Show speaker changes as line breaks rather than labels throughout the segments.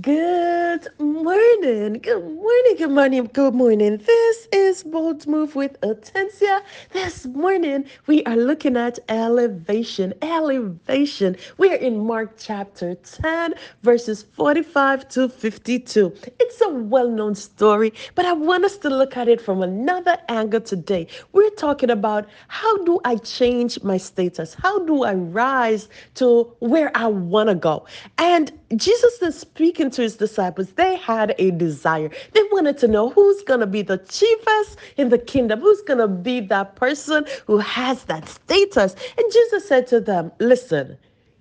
Good morning, good morning, good morning, good morning. This is Bold Move with Atencia. This morning we are looking at elevation. Elevation. We're in Mark chapter 10, verses 45 to 52. It's a well known story, but I want us to look at it from another angle today. We're talking about how do I change my status? How do I rise to where I want to go? And Jesus is speaking to his disciples. They had a desire. They wanted to know who's going to be the chiefest in the kingdom, who's going to be that person who has that status. And Jesus said to them, Listen,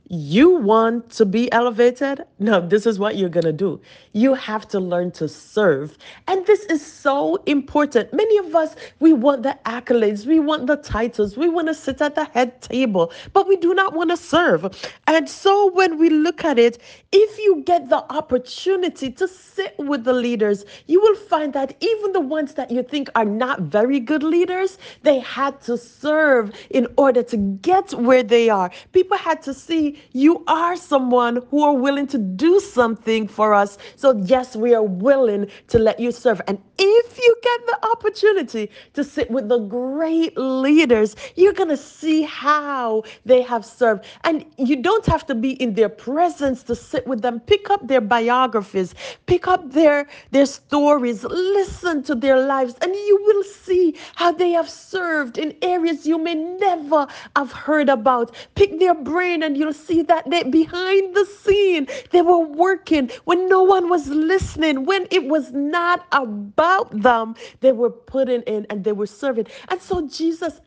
you want to be elevated? No, this is what you're going to do. You have to learn to serve. And this is so important. Many of us, we want the accolades, we want the titles, we want to sit at the head table, but we do not want to serve. And so when we look at it, if you get the opportunity to sit with the leaders, you will find that even the ones that you think are not very good leaders, they had to serve in order to get where they are. People had to see you are someone who are willing to do something for us. So, yes, we are willing to let you serve. And if you get the opportunity to sit with the great leaders, you're going to see how they have served. And you don't have to be in their presence to sit with them. Pick up their biographies, pick up their, their stories, listen to their lives, and you will see how they have served in areas you may never have heard about. Pick their brain, and you'll see that they behind the scene they were working when no one was listening, when it was not about them, they were putting in and they were serving. And so Jesus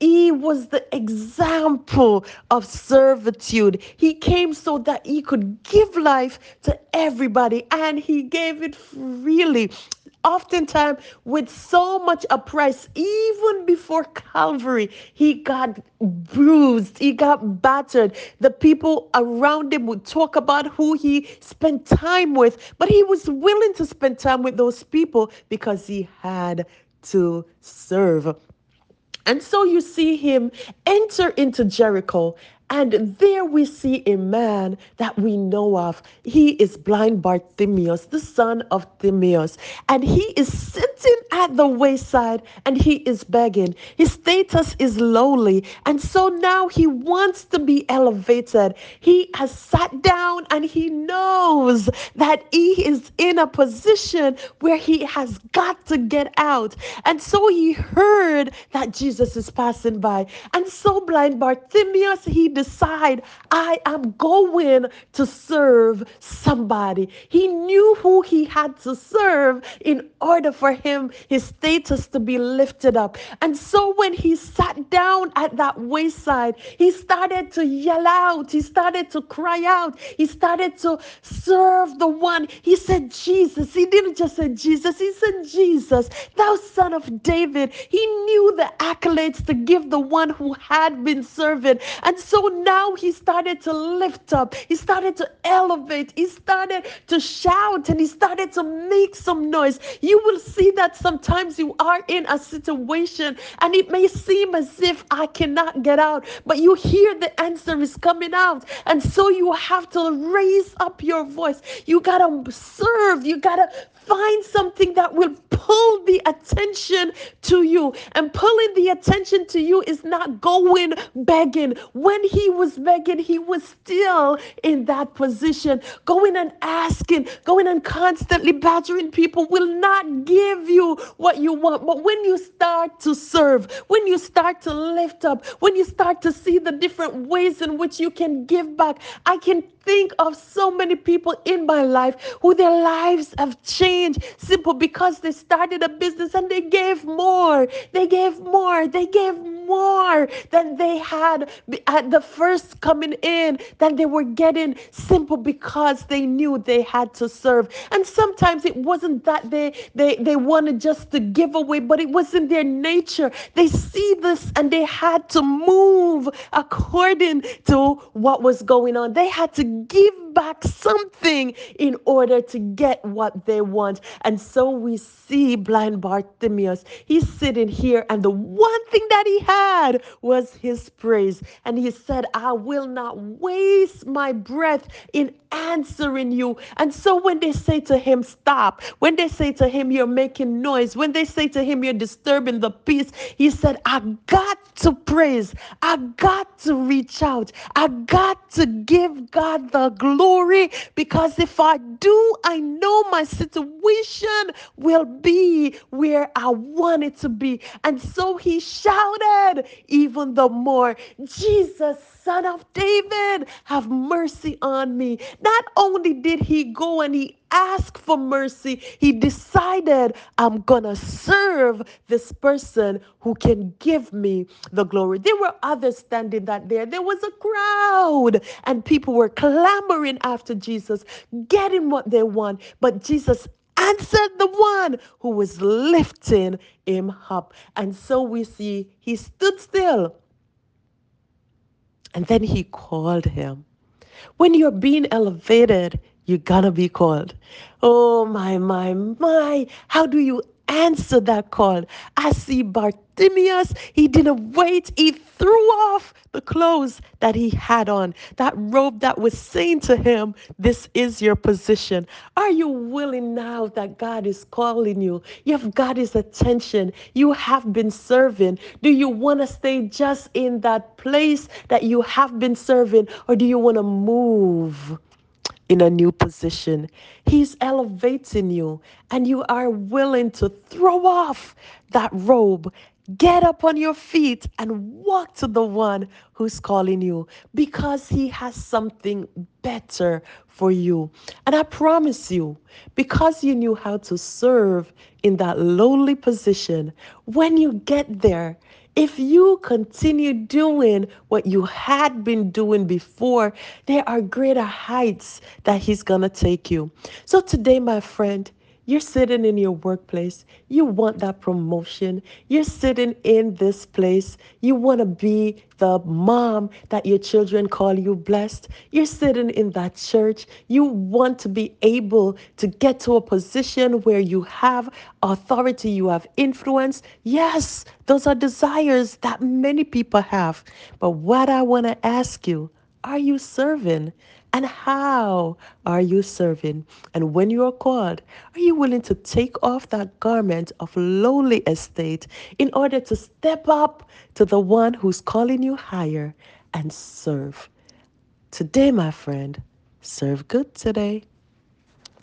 he was the example of servitude. He came so that he could give life to everybody and he gave it freely oftentimes with so much a price, even before Calvary, he got bruised, he got battered. The people around him would talk about who he spent time with, but he was willing to spend time with those people because he had to serve. And so you see him enter into Jericho and there we see a man that we know of. He is blind Bartimaeus, the son of Timaeus. And he is sitting at the wayside and he is begging. His status is lowly. And so now he wants to be elevated. He has sat down and he knows that he is in a position where he has got to get out. And so he heard that Jesus is passing by. And so blind Bartimaeus, he decide, I am going to serve somebody. He knew who he had to serve in order for him, his status to be lifted up. And so when he sat down at that wayside, he started to yell out, he started to cry out, he started to serve the one. He said, Jesus. He didn't just say Jesus, he said, Jesus, thou son of David. He knew the accolades to give the one who had been serving. And so now he started to lift up, he started to elevate, he started to shout, and he started to make some noise. You will see that sometimes you are in a situation and it may seem as if I cannot get out, but you hear the answer is coming out. And so you have to raise up your voice. You got to serve, you got to find something that will pull the attention to you. And pulling the attention to you is not going begging. When he was begging, he was still in that position. Going and asking, going and constantly badgering people will not give you what you want. But when you start to serve, when you start to lift up, when you start to see the different ways in which you can give back, I can think of so many people in my life who their lives have changed simple because they started a business and they gave more. They gave more. They gave more than they had at the first coming in, than they were getting simple because they knew they had to serve. And sometimes it wasn't that they they they wanted just to give away, but it was in their nature. They see this and they had to move according to what was going on. They had to give back something in order to get what they want. And so we see blind Bartimaeus. He's sitting here, and the one thing that he had was his praise. And he said, I will not waste my breath in answering you. And so when they say to him, Stop, when they say to him, You're making noise, when they say to him, You're disturbing the peace, he said, I got to praise. I got to reach out. I got to give God the glory because if I do, I know my situation will be where I want it to be. And so he shouted even the more, Jesus, son of David, have mercy on me. Not only did he go and he ask for mercy, he decided, I'm gonna serve this person who can give me the glory. There were others standing that there. There was a crowd, and people were clamoring after Jesus, getting what they want. But Jesus answered the one who was lifting him up. And so we see he stood still and then he called him. When you're being elevated, you're gonna be called. Oh my, my, my. How do you answer that call? I see Bartimaeus. He didn't wait. He threw off the clothes that he had on, that robe that was saying to him, This is your position. Are you willing now that God is calling you? You've got his attention. You have been serving. Do you want to stay just in that place that you have been serving, or do you want to move? In a new position. He's elevating you, and you are willing to throw off that robe, get up on your feet, and walk to the one who's calling you because he has something better for you. And I promise you, because you knew how to serve in that lowly position, when you get there, if you continue doing what you had been doing before, there are greater heights that He's going to take you. So, today, my friend, you're sitting in your workplace. You want that promotion. You're sitting in this place. You want to be the mom that your children call you blessed. You're sitting in that church. You want to be able to get to a position where you have authority, you have influence. Yes, those are desires that many people have. But what I want to ask you are you serving? And how are you serving? And when you are called, are you willing to take off that garment of lowly estate in order to step up to the one who's calling you higher and serve? Today, my friend, serve good today.